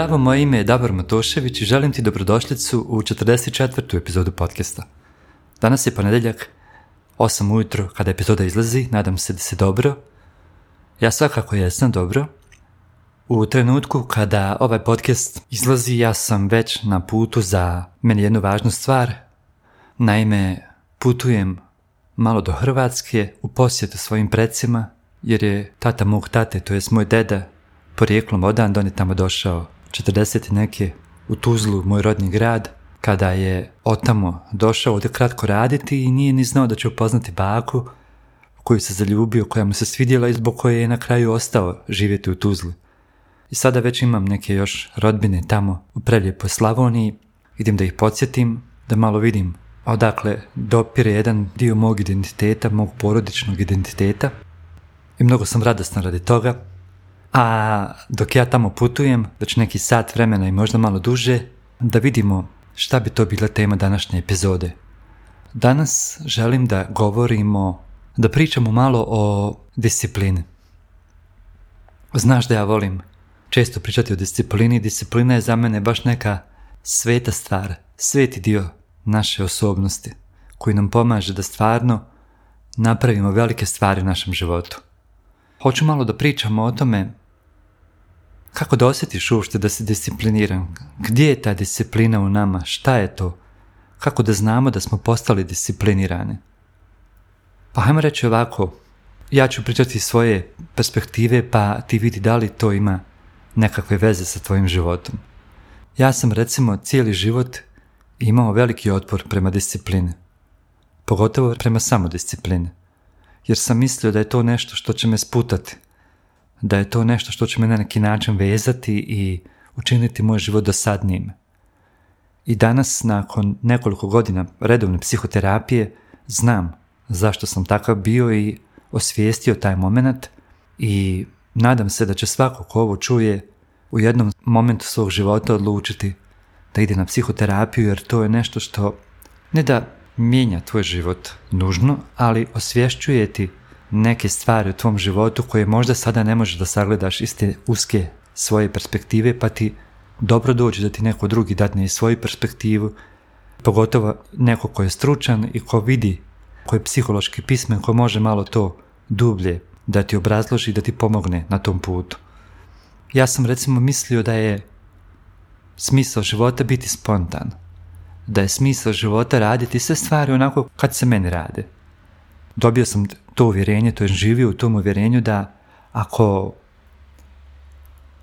Zdravo, moje ime je Davor Matošević i želim ti dobrodošlicu u 44. epizodu podcasta. Danas je ponedeljak, 8 ujutro kada epizoda izlazi, nadam se da si dobro. Ja svakako jesam dobro. U trenutku kada ovaj podcast izlazi, ja sam već na putu za meni jednu važnu stvar. Naime, putujem malo do Hrvatske u posjetu svojim precima, jer je tata mog tate, to jest moj deda, porijeklom odan, on je tamo došao 40 neke u Tuzlu, moj rodni grad, kada je otamo došao ovdje kratko raditi i nije ni znao da će upoznati baku koju se zaljubio, koja mu se svidjela i zbog koje je na kraju ostao živjeti u Tuzli. I sada već imam neke još rodbine tamo u prelijepoj Slavoniji, idem da ih podsjetim, da malo vidim odakle dopire jedan dio mog identiteta, mog porodičnog identiteta. I mnogo sam radostan radi toga. A dok ja tamo putujem, već neki sat vremena i možda malo duže, da vidimo šta bi to bila tema današnje epizode. Danas želim da govorimo, da pričamo malo o disciplini. Znaš da ja volim često pričati o disciplini. Disciplina je za mene baš neka sveta stvar, sveti dio naše osobnosti koji nam pomaže da stvarno napravimo velike stvari u našem životu. Hoću malo da pričamo o tome kako da osjetiš uopšte da si discipliniran? Gdje je ta disciplina u nama? Šta je to? Kako da znamo da smo postali disciplinirani? Pa hajmo reći ovako, ja ću pričati svoje perspektive pa ti vidi da li to ima nekakve veze sa tvojim životom. Ja sam recimo cijeli život imao veliki otpor prema disciplini. Pogotovo prema samodiscipline. Jer sam mislio da je to nešto što će me sputati – da je to nešto što će me na neki način vezati i učiniti moj život dosadnijim. I danas, nakon nekoliko godina redovne psihoterapije, znam zašto sam takav bio i osvijestio taj moment i nadam se da će svako ko ovo čuje u jednom momentu svog života odlučiti da ide na psihoterapiju jer to je nešto što ne da mijenja tvoj život nužno, ali osvješćuje ti neke stvari u tvom životu koje možda sada ne možeš da sagledaš iz te uske svoje perspektive, pa ti dobro dođe da ti neko drugi dadne i svoju perspektivu, pogotovo neko ko je stručan i ko vidi, ko je psihološki pismen, ko može malo to dublje da ti obrazloži, da ti pomogne na tom putu. Ja sam recimo mislio da je smisao života biti spontan, da je smisao života raditi sve stvari onako kad se meni rade. Dobio sam to uvjerenje, to je živio u tom uvjerenju da ako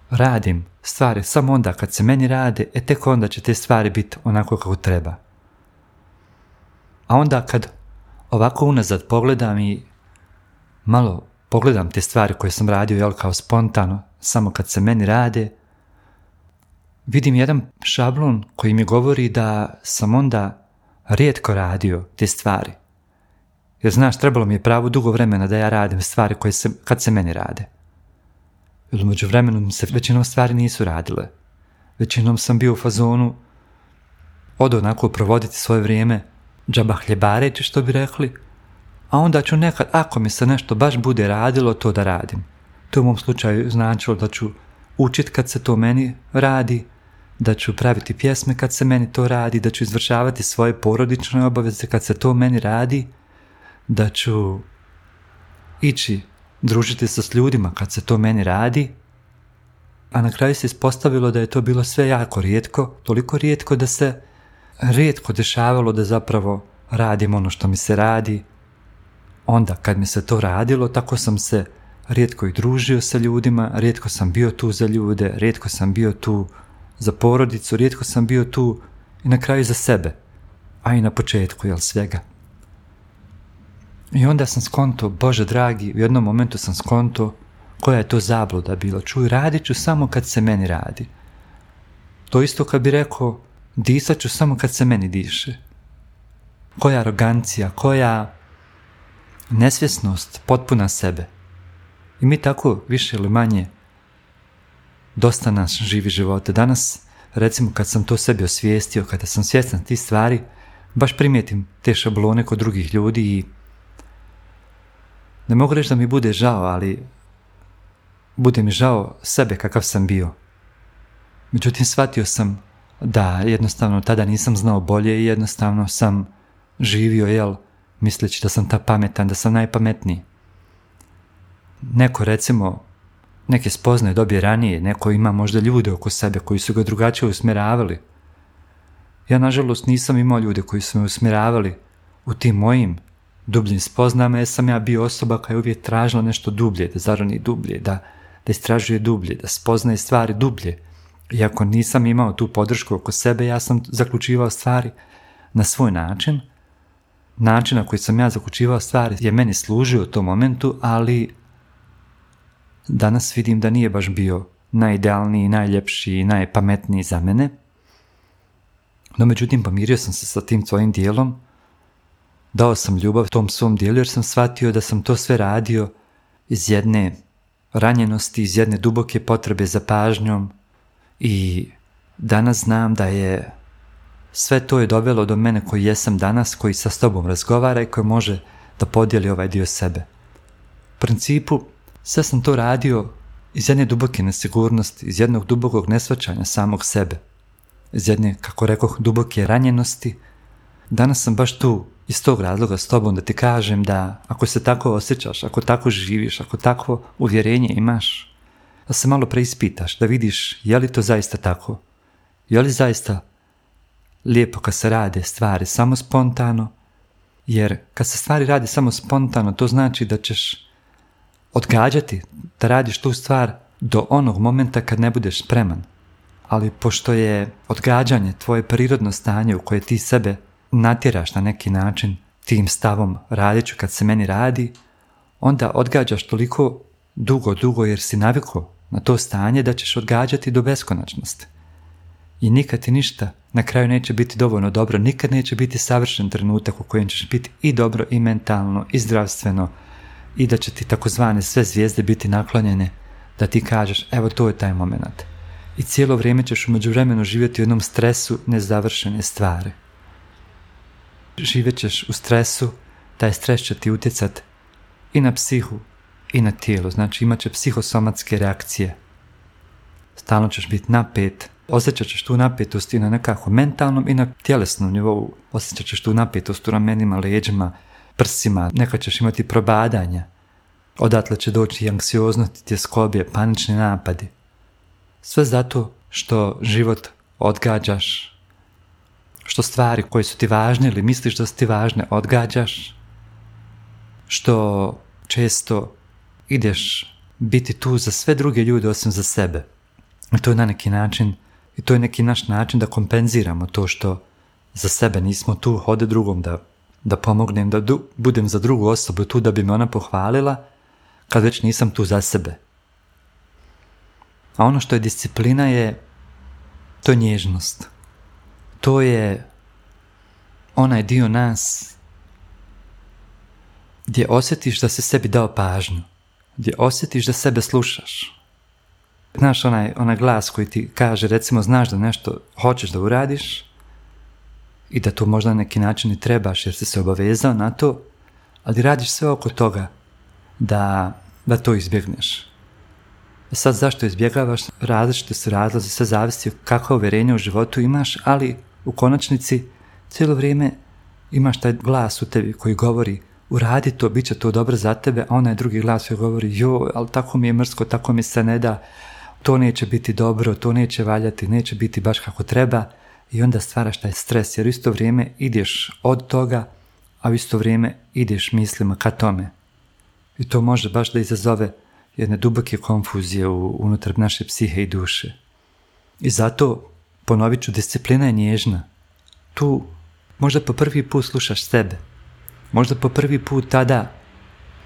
radim stvari samo onda kad se meni rade, e tek onda će te stvari biti onako kako treba. A onda kad ovako unazad pogledam i malo pogledam te stvari koje sam radio jel, kao spontano, samo kad se meni rade, vidim jedan šablon koji mi govori da sam onda rijetko radio te stvari. Jer znaš, trebalo mi je pravo dugo vremena da ja radim stvari koje se, kad se meni rade. Jer umeđu vremenu se većinom stvari nisu radile. Većinom sam bio u fazonu od onako provoditi svoje vrijeme džaba hljebareći što bi rekli, a onda ću nekad, ako mi se nešto baš bude radilo, to da radim. To u mom slučaju značilo da ću učit kad se to meni radi, da ću praviti pjesme kad se meni to radi, da ću izvršavati svoje porodične obaveze kad se to meni radi, da ću ići družiti se s ljudima kad se to meni radi, a na kraju se ispostavilo da je to bilo sve jako rijetko, toliko rijetko da se rijetko dešavalo da zapravo radim ono što mi se radi. Onda kad mi se to radilo, tako sam se rijetko i družio sa ljudima, rijetko sam bio tu za ljude, rijetko sam bio tu za porodicu, rijetko sam bio tu i na kraju za sebe, a i na početku, jel svega. I onda sam skonto, Bože dragi, u jednom momentu sam skonto koja je to zabluda bila. Čuj, radit ću samo kad se meni radi. To isto kad bi rekao, disat ću samo kad se meni diše. Koja arogancija, koja nesvjesnost, potpuna sebe. I mi tako više ili manje dosta nas živi živote. Danas, recimo kad sam to sebi osvijestio, kada sam svjestan tih stvari, baš primijetim te šablone kod drugih ljudi i ne mogu reći da mi bude žao, ali bude mi žao sebe kakav sam bio. Međutim, shvatio sam da jednostavno tada nisam znao bolje i jednostavno sam živio, jel, misleći da sam ta pametan, da sam najpametniji. Neko recimo, neke spoznaje dobije ranije, neko ima možda ljude oko sebe koji su ga drugačije usmjeravali. Ja nažalost nisam imao ljude koji su me usmjeravali u tim mojim dubljim spoznama jer sam ja bio osoba koja je uvijek tražila nešto dublje, da zaroni dublje, da, da istražuje dublje, da spoznaje stvari dublje. Iako nisam imao tu podršku oko sebe, ja sam zaključivao stvari na svoj način. Način na koji sam ja zaključivao stvari je meni služio u tom momentu, ali danas vidim da nije baš bio najidealniji, najljepši i najpametniji za mene. No međutim, pomirio sam se sa tim svojim dijelom Dao sam ljubav tom svom dijelu jer sam shvatio da sam to sve radio iz jedne ranjenosti, iz jedne duboke potrebe za pažnjom i danas znam da je sve to je dovelo do mene koji jesam danas, koji sa tobom razgovara i koji može da podijeli ovaj dio sebe. U principu, sve sam to radio iz jedne duboke nesigurnosti, iz jednog dubokog nesvaćanja samog sebe, iz jedne, kako rekoh, duboke ranjenosti. Danas sam baš tu iz tog razloga s tobom da ti kažem da ako se tako osjećaš, ako tako živiš, ako takvo uvjerenje imaš, da se malo preispitaš, da vidiš je li to zaista tako, je li zaista lijepo kad se rade stvari samo spontano, jer kad se stvari radi samo spontano, to znači da ćeš odgađati da radiš tu stvar do onog momenta kad ne budeš spreman. Ali pošto je odgađanje tvoje prirodno stanje u koje ti sebe natjeraš na neki način tim stavom radit ću kad se meni radi, onda odgađaš toliko dugo, dugo jer si naviko na to stanje da ćeš odgađati do beskonačnosti. I nikad ti ništa na kraju neće biti dovoljno dobro, nikad neće biti savršen trenutak u kojem ćeš biti i dobro i mentalno i zdravstveno i da će ti takozvane sve zvijezde biti naklonjene da ti kažeš evo to je taj moment. I cijelo vrijeme ćeš u međuvremenu živjeti u jednom stresu nezavršene stvari živjet ćeš u stresu, taj stres će ti utjecat i na psihu i na tijelo, znači imat će psihosomatske reakcije. Stalno ćeš biti napet, osjećat ćeš tu napetost i na nekako mentalnom i na tjelesnom nivou, osjećat ćeš tu napetost u ramenima, leđima, prsima, nekad ćeš imati probadanja, odatle će doći i anksioznost, tjeskobe, panični napadi. Sve zato što život odgađaš, što stvari koje su ti važne ili misliš da su ti važne odgađaš, što često ideš biti tu za sve druge ljude osim za sebe. I to je na neki način, i to je neki naš način da kompenziramo to što za sebe nismo tu, hode drugom da, da pomognem, da budem za drugu osobu tu da bi me ona pohvalila, kad već nisam tu za sebe. A ono što je disciplina je, to je nježnost to je onaj dio nas gdje osjetiš da si sebi dao pažnju, gdje osjetiš da sebe slušaš. Znaš onaj, onaj glas koji ti kaže, recimo, znaš da nešto hoćeš da uradiš i da to možda na neki način i trebaš jer si se obavezao na to, ali radiš sve oko toga da, da to izbjegneš. E sad zašto izbjegavaš, različite su razlozi, sve zavisi kakvo uvjerenje u životu imaš, ali u konačnici cijelo vrijeme imaš taj glas u tebi koji govori uradi to, bit će to dobro za tebe, a onaj drugi glas koji govori jo, ali tako mi je mrsko, tako mi se ne da, to neće biti dobro, to neće valjati, neće biti baš kako treba i onda stvaraš taj stres jer u isto vrijeme ideš od toga, a u isto vrijeme ideš mislima ka tome. I to može baš da izazove jedne duboke konfuzije unutar naše psihe i duše. I zato Ponovit ću, disciplina je nježna. Tu možda po prvi put slušaš sebe. Možda po prvi put tada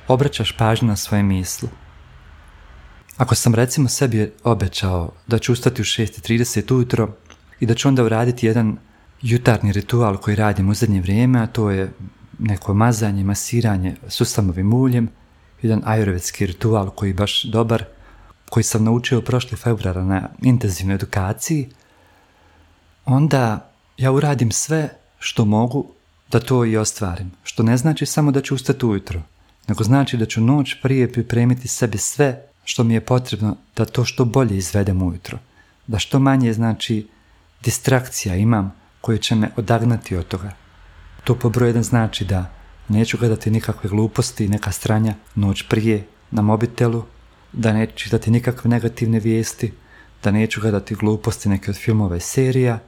obraćaš pažnju na svoje misli. Ako sam recimo sebi obećao da ću ustati u 6.30 ujutro i da ću onda uraditi jedan jutarnji ritual koji radim u zadnje vrijeme, a to je neko mazanje, masiranje sustamovim uljem, jedan ajurvedski ritual koji je baš dobar, koji sam naučio prošli februara na intenzivnoj edukaciji – onda ja uradim sve što mogu da to i ostvarim. Što ne znači samo da ću ustati ujutro, nego znači da ću noć prije pripremiti sebi sve što mi je potrebno da to što bolje izvedem ujutro. da što manje znači distrakcija imam koje će me odagnati od toga. To po broj jedan znači da neću gledati nikakve gluposti, neka stranja noć prije na mobitelu, da neću čitati nikakve negativne vijesti, da neću gledati gluposti neke od filmova i serija,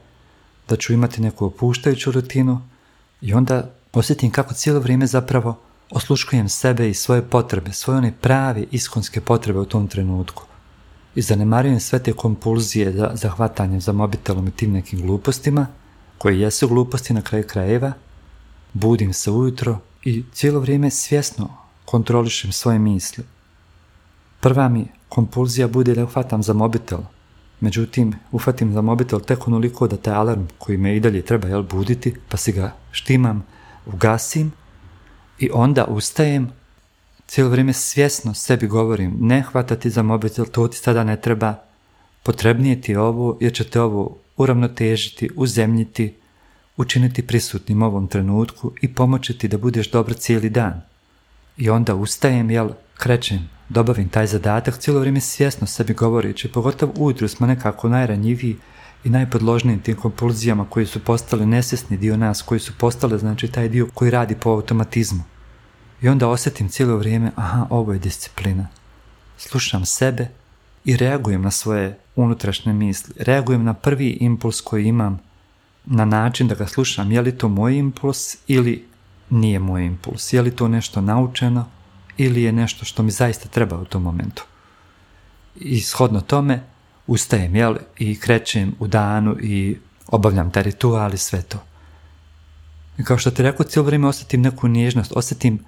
da ću imati neku opuštajuću rutinu i onda osjetim kako cijelo vrijeme zapravo osluškujem sebe i svoje potrebe, svoje one prave iskonske potrebe u tom trenutku. I zanemarujem sve te kompulzije za, za hvatanjem za mobitelom i tim nekim glupostima, koje jesu gluposti na kraju krajeva, budim se ujutro i cijelo vrijeme svjesno kontrolišem svoje misli. Prva mi kompulzija bude da uhvatam za mobitel, međutim uhvatim za mobitel tek onoliko da taj alarm koji me i dalje treba jel, buditi, pa si ga štimam, ugasim i onda ustajem, cijelo vrijeme svjesno sebi govorim, ne hvatati za mobitel, to ti sada ne treba, potrebnije ti ovo, jer će te ovo uravnotežiti, uzemljiti, učiniti prisutnim ovom trenutku i pomoći ti da budeš dobro cijeli dan. I onda ustajem, jel, krećem, dobavim taj zadatak, cijelo vrijeme svjesno sebi govorići, pogotovo ujutru smo nekako najranjiviji i najpodložniji tim kompulzijama koji su postali nesvjesni dio nas, koji su postali, znači, taj dio koji radi po automatizmu. I onda osjetim cijelo vrijeme, aha, ovo je disciplina. Slušam sebe i reagujem na svoje unutrašnje misli. Reagujem na prvi impuls koji imam na način da ga slušam, je li to moj impuls ili nije moj impuls, je li to nešto naučeno ili je nešto što mi zaista treba u tom momentu. I shodno tome ustajem jel, i krećem u danu i obavljam taj ritual i sve to. I kao što ti rekao, cijelo vrijeme osjetim neku nježnost, osjetim,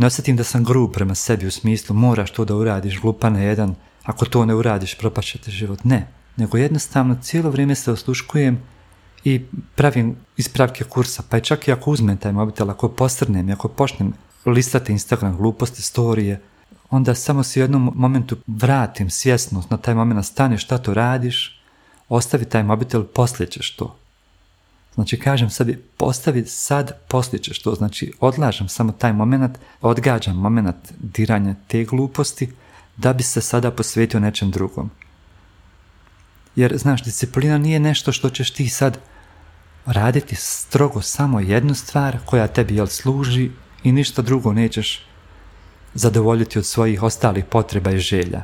ne osjetim da sam grub prema sebi u smislu moraš to da uradiš, glupane jedan, ako to ne uradiš, propašće te život. Ne, nego jednostavno cijelo vrijeme se osluškujem i pravim ispravke kursa, pa i čak i ako uzmem taj mobitel, ako postrnem i ako počnem listati Instagram gluposti, storije, onda samo se u jednom momentu vratim svjesnost na taj moment, stani šta to radiš, ostavi taj mobitel, poslije ćeš to. Znači kažem sebi, postavi sad, poslije ćeš to. Znači odlažem samo taj moment, odgađam moment diranja te gluposti, da bi se sada posvetio nečem drugom. Jer, znaš, disciplina nije nešto što ćeš ti sad raditi strogo samo jednu stvar koja tebi jel služi i ništa drugo nećeš zadovoljiti od svojih ostalih potreba i želja.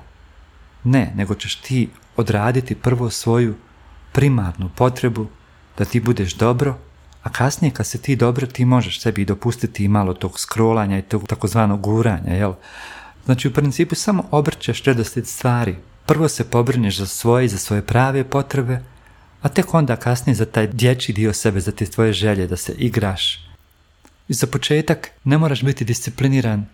Ne, nego ćeš ti odraditi prvo svoju primarnu potrebu da ti budeš dobro, a kasnije kad se ti dobro ti možeš sebi dopustiti i malo tog scrollanja i tog takozvanog guranja, jel? Znači u principu samo obrćeš redoslijed stvari. Prvo se pobrneš za svoje i za svoje prave potrebe, a tek onda kasnije za taj dječji dio sebe, za te tvoje želje da se igraš. I za početak ne moraš biti discipliniran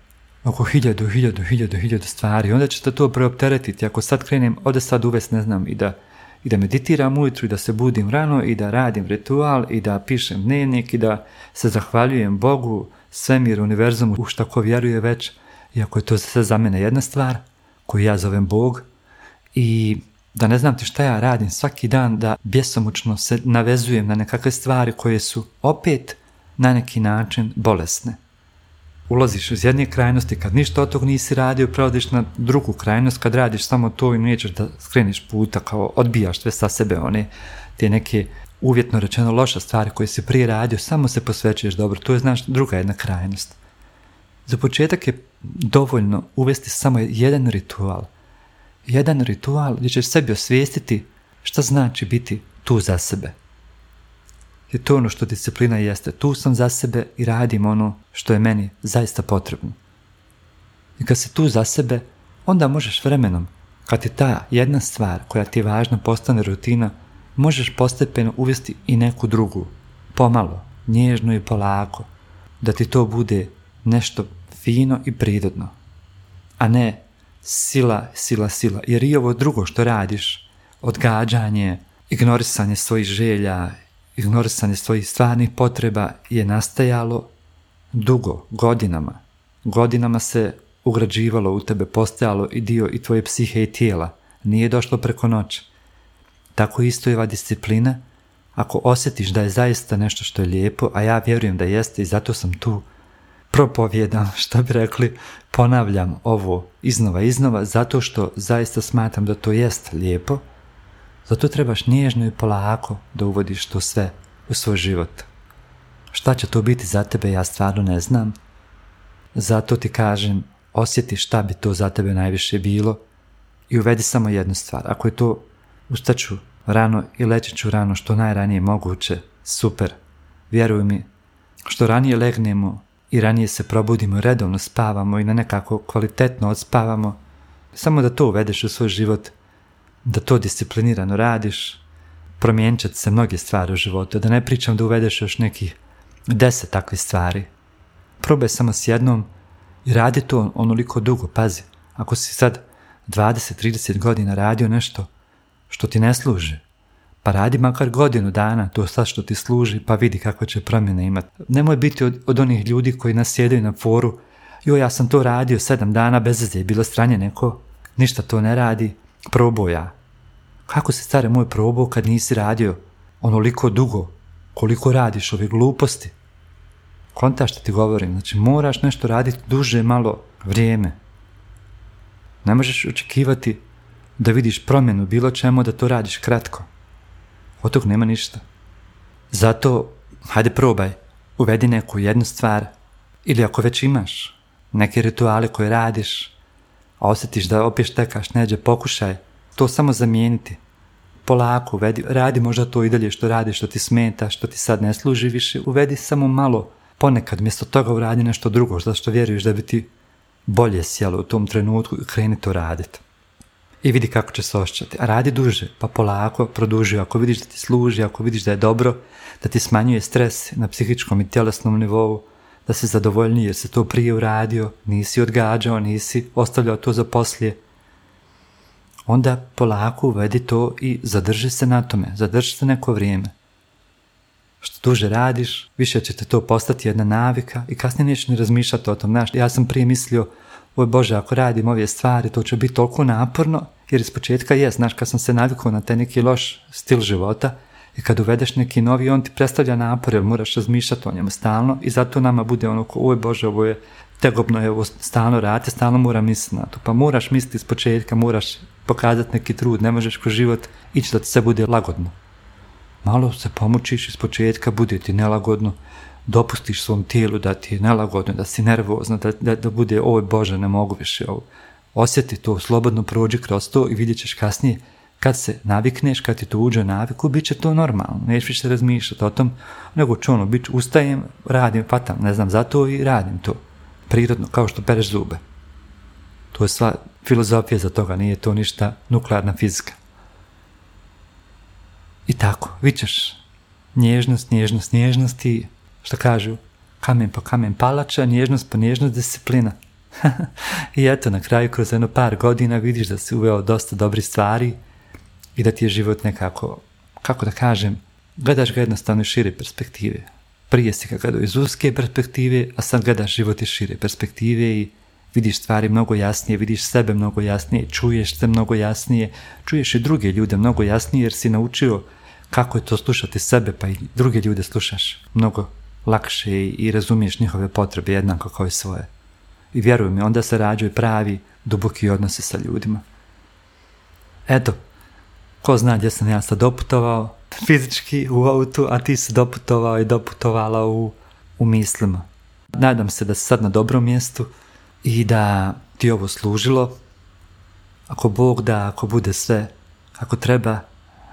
oko hiljadu, hiljadu, hiljadu, hiljadu stvari. Onda će te to preopteretiti. Ako sad krenem, ovdje sad uvest, ne znam, i da, i da meditiram ujutru, i da se budim rano, i da radim ritual, i da pišem dnevnik, i da se zahvaljujem Bogu, svemir, univerzumu, u što ko vjeruje već, iako je to sve za mene jedna stvar, koju ja zovem Bog, i da ne znam ti šta ja radim svaki dan, da bjesomučno se navezujem na nekakve stvari koje su opet na neki način bolesne. Ulaziš iz jedne krajnosti, kad ništa od tog nisi radio, prevodiš na drugu krajnost, kad radiš samo to i nećeš da skreniš puta, kao odbijaš sve sa sebe, one te neke uvjetno rečeno loše stvari koje si prije radio, samo se posvećuješ dobro, to je znaš druga jedna krajnost. Za početak je dovoljno uvesti samo jedan ritual. Jedan ritual gdje ćeš sebi osvijestiti šta znači biti tu za sebe. Je to ono što disciplina jeste. Tu sam za sebe i radim ono što je meni zaista potrebno. I kad si tu za sebe, onda možeš vremenom, kad ti ta jedna stvar koja ti je važna postane rutina, možeš postepeno uvesti i neku drugu, pomalo, nježno i polako, da ti to bude nešto fino i prirodno, a ne sila, sila, sila. Jer i ovo drugo što radiš, odgađanje, ignorisanje svojih želja, ignorisanje svojih stvarnih potreba je nastajalo dugo, godinama. Godinama se ugrađivalo u tebe, postajalo i dio i tvoje psihe i tijela. Nije došlo preko noći. Tako isto je ova disciplina. Ako osjetiš da je zaista nešto što je lijepo, a ja vjerujem da jeste i zato sam tu, propovjedam, što bi rekli, ponavljam ovo iznova iznova, zato što zaista smatram da to jest lijepo, Zato trebaš nježno i polako da uvodiš to sve u svoj život. Šta će to biti za tebe, ja stvarno ne znam. Zato ti kažem, osjeti šta bi to za tebe najviše bilo i uvedi samo jednu stvar. Ako je to ustaću rano i leći ću rano što najranije moguće, super. Vjeruj mi, što ranije legnemo i ranije se probudimo, redovno spavamo i na nekako kvalitetno odspavamo, samo da to uvedeš u svoj život, da to disciplinirano radiš, promijenit će se mnoge stvari u životu, da ne pričam da uvedeš još nekih deset takvih stvari. Probaj samo s jednom i radi to onoliko dugo, pazi. Ako si sad 20-30 godina radio nešto što ti ne služi, pa radi makar godinu dana to sad što ti služi, pa vidi kakve će promjene imati. Nemoj biti od, od onih ljudi koji nasjedaju na foru, joj ja sam to radio sedam dana bez veze je bilo stranje neko, ništa to ne radi, probao ja. Kako se stare moj probao kad nisi radio onoliko dugo, koliko radiš ove gluposti? Konta što ti govorim, znači moraš nešto raditi duže malo vrijeme. Ne možeš očekivati da vidiš promjenu bilo čemu da to radiš kratko. Od tog nema ništa. Zato, hajde probaj, uvedi neku jednu stvar, ili ako već imaš neke rituale koje radiš, a osjetiš da opet štekaš neđe, pokušaj to samo zamijeniti. Polako uvedi, radi možda to i dalje što radiš, što ti smeta, što ti sad ne služi više, uvedi samo malo, ponekad mjesto toga uradi nešto drugo, što vjeruješ da bi ti bolje sjelo u tom trenutku i kreni to raditi i vidi kako će se osjećati. A radi duže, pa polako produži. Ako vidiš da ti služi, ako vidiš da je dobro, da ti smanjuje stres na psihičkom i tjelesnom nivou, da si zadovoljniji jer se to prije uradio, nisi odgađao, nisi ostavljao to za poslije, onda polako uvedi to i zadrži se na tome, zadrži se neko vrijeme. Što duže radiš, više će te to postati jedna navika i kasnije nećeš ni razmišljati o tom. Znaš, ja sam prije mislio, oj Bože, ako radim ove stvari, to će biti toliko naporno, jer iz početka je, znaš, kad sam se navikao na taj neki loš stil života, i kad uvedeš neki novi, on ti predstavlja napor, jer moraš razmišljati o njemu stalno i zato nama bude ono oj Bože, ovo je tegobno, je ovo stalno radite, stalno moram misliti na to. Pa moraš misliti iz početka, moraš pokazati neki trud, ne možeš kroz život ići da ti se bude lagodno. Malo se pomučiš iz početka, bude ti nelagodno, dopustiš svom tijelu da ti je nelagodno, da si nervozna, da, da, da bude, oj Bože, ne mogu više ovo. Osjeti to, slobodno prođi kroz to i vidjet ćeš kasnije kad se navikneš, kad ti to uđe u naviku, bit će to normalno. Nećeš više razmišljati o tom, nego ću ono, bit, ustajem, radim, patam, ne znam, zato i radim to. Prirodno, kao što pereš zube. To je sva filozofija za toga, nije to ništa nuklearna fizika. I tako, vićeš nježnost, nježnost, nježnost i što kažu, kamen po kamen palača, nježnost po nježnost, disciplina. I eto, na kraju kroz jedno par godina vidiš da si uveo dosta dobrih stvari i da ti je život nekako, kako da kažem, gledaš ga jednostavno iz šire perspektive. Prije si ga gledao iz uske perspektive, a sad gledaš život iz šire perspektive i vidiš stvari mnogo jasnije, vidiš sebe mnogo jasnije, čuješ se mnogo jasnije, čuješ i druge ljude mnogo jasnije jer si naučio kako je to slušati sebe pa i druge ljude slušaš mnogo lakše i razumiješ njihove potrebe jednako kao i svoje. I vjeruj mi, onda se rađaju pravi, duboki odnose sa ljudima. Eto, ko zna gdje sam ja sad doputovao, fizički u autu, a ti si doputovao i doputovala u, u mislima. Nadam se da si sad na dobrom mjestu i da ti ovo služilo. Ako Bog da, ako bude sve kako treba,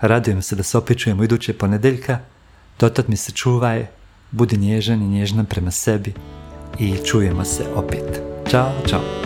radujem se da se opet čujemo iduće ponedeljka. Dotad mi se čuvaj, budi nježan i nježna prema sebi i čujemo se opet. Ćao, čao.